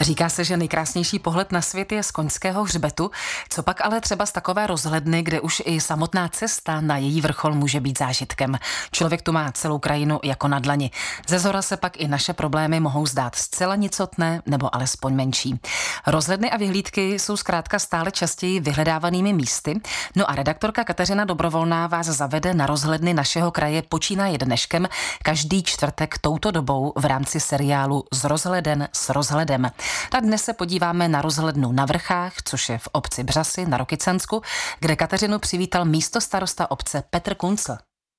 Říká se, že nejkrásnější pohled na svět je z koňského hřbetu, co pak ale třeba z takové rozhledny, kde už i samotná cesta na její vrchol může být zážitkem. Člověk tu má celou krajinu jako na dlani. Ze zhora se pak i naše problémy mohou zdát zcela nicotné nebo alespoň menší. Rozhledny a vyhlídky jsou zkrátka stále častěji vyhledávanými místy. No a redaktorka Kateřina Dobrovolná vás zavede na rozhledny našeho kraje počínaje dneškem každý čtvrtek touto dobou v rámci seriálu Z rozhleden s rozhledem. Tak dnes se podíváme na rozhlednu na vrchách, což je v obci Břasy na Rokycansku, kde Kateřinu přivítal místo starosta obce Petr Kuncl.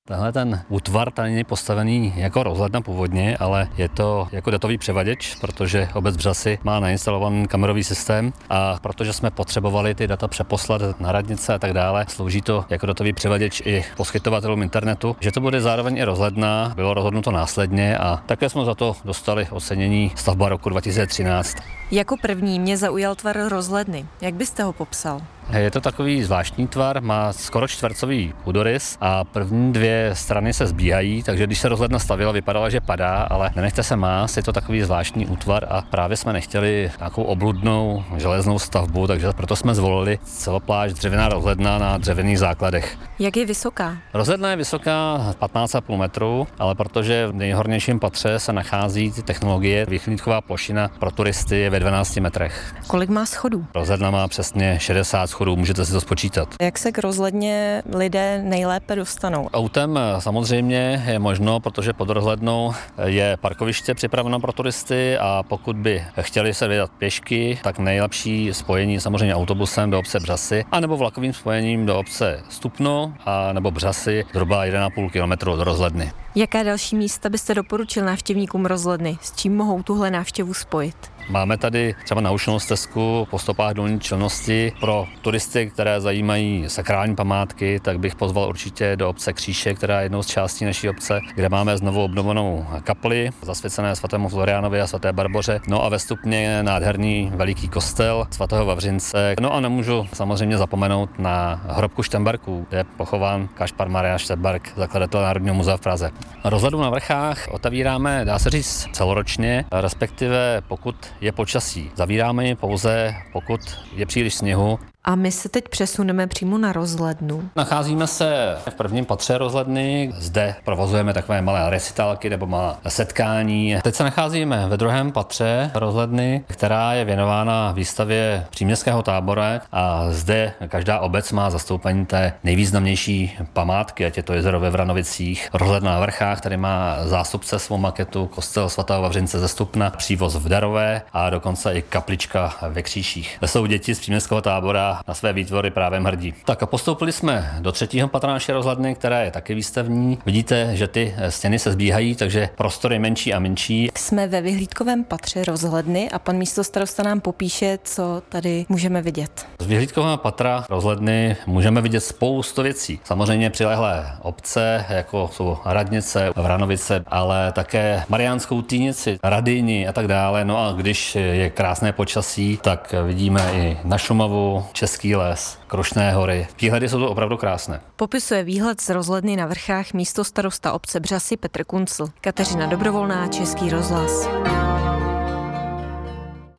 Tenhle ten útvar tady není postavený jako rozhledna původně, ale je to jako datový převaděč, protože obec Břasy má nainstalovaný kamerový systém a protože jsme potřebovali ty data přeposlat na radnice a tak dále, slouží to jako datový převaděč i poskytovatelům internetu. Že to bude zároveň i rozhledna, bylo rozhodnuto následně a také jsme za to dostali ocenění stavba roku 2013. Jako první mě zaujal tvar rozhledny. Jak byste ho popsal? Je to takový zvláštní tvar, má skoro čtvercový půdorys a první dvě strany se zbíhají, takže když se rozhledna stavila, vypadala, že padá, ale nenechte se más, je to takový zvláštní útvar a právě jsme nechtěli nějakou obludnou železnou stavbu, takže proto jsme zvolili celoplášť dřevěná rozhledna na dřevěných základech. Jak je vysoká? Rozhledna je vysoká 15,5 metrů, ale protože v nejhornějším patře se nachází technologie, vychlídková plošina pro turisty je ve 12 metrech. Kolik má schodů? Rozhledna má přesně 60 schodů, můžete si to spočítat. Jak se k rozhledně lidé nejlépe dostanou? Autem samozřejmě je možno, protože pod rozhlednou je parkoviště připraveno pro turisty a pokud by chtěli se vydat pěšky, tak nejlepší spojení samozřejmě autobusem do obce Břasy, anebo vlakovým spojením do obce Stupno a nebo Břasy zhruba 1,5 km od rozhledny. Jaké další místa byste doporučil návštěvníkům rozhledny? S čím mohou tuhle návštěvu spojit? Máme tady třeba naučnou stezku po stopách dolní čelnosti. Pro turisty, které zajímají sakrální památky, tak bych pozval určitě do obce Kříše, která je jednou z částí naší obce, kde máme znovu obnovenou kapli zasvěcené svatému Florianovi a svaté Barboře. No a ve stupně nádherný veliký kostel svatého Vavřince. No a nemůžu samozřejmě zapomenout na hrobku Štemberků, kde je pochován Kašpar Maria Štemberk, zakladatel Národního muzea v Praze. Rozhledu na vrchách otevíráme, dá se říct, celoročně, respektive pokud je počasí. Zavíráme ji pouze, pokud je příliš sněhu a my se teď přesuneme přímo na rozhlednu. Nacházíme se v prvním patře rozhledny. Zde provozujeme takové malé recitálky nebo malé setkání. Teď se nacházíme ve druhém patře rozhledny, která je věnována výstavě příměstského tábora a zde každá obec má zastoupení té nejvýznamnější památky, ať je to jezero ve Vranovicích, rozhledna na vrchách, tady má zástupce svou maketu, kostel svatého Vavřince ze Stupna, přívoz v Darové a dokonce i kaplička ve Kříších. Jsou děti z příměstského tábora na své výtvory právě hrdí. Tak a postoupili jsme do třetího patra naší rozhledny, která je taky výstavní. Vidíte, že ty stěny se zbíhají, takže prostor je menší a menší. Jsme ve vyhlídkovém patře rozhledny a pan místo starosta nám popíše, co tady můžeme vidět. Z vyhlídkového patra rozhledny můžeme vidět spoustu věcí. Samozřejmě přilehlé obce, jako jsou Radnice, Vranovice, ale také Mariánskou týnici, Radyni a tak dále. No a když je krásné počasí, tak vidíme i na Šumavu, Český les, Krušné hory. Výhledy jsou to opravdu krásné. Popisuje výhled z rozhledny na vrchách místo starosta obce Břasy Petr Kuncl. Kateřina Dobrovolná, Český rozhlas.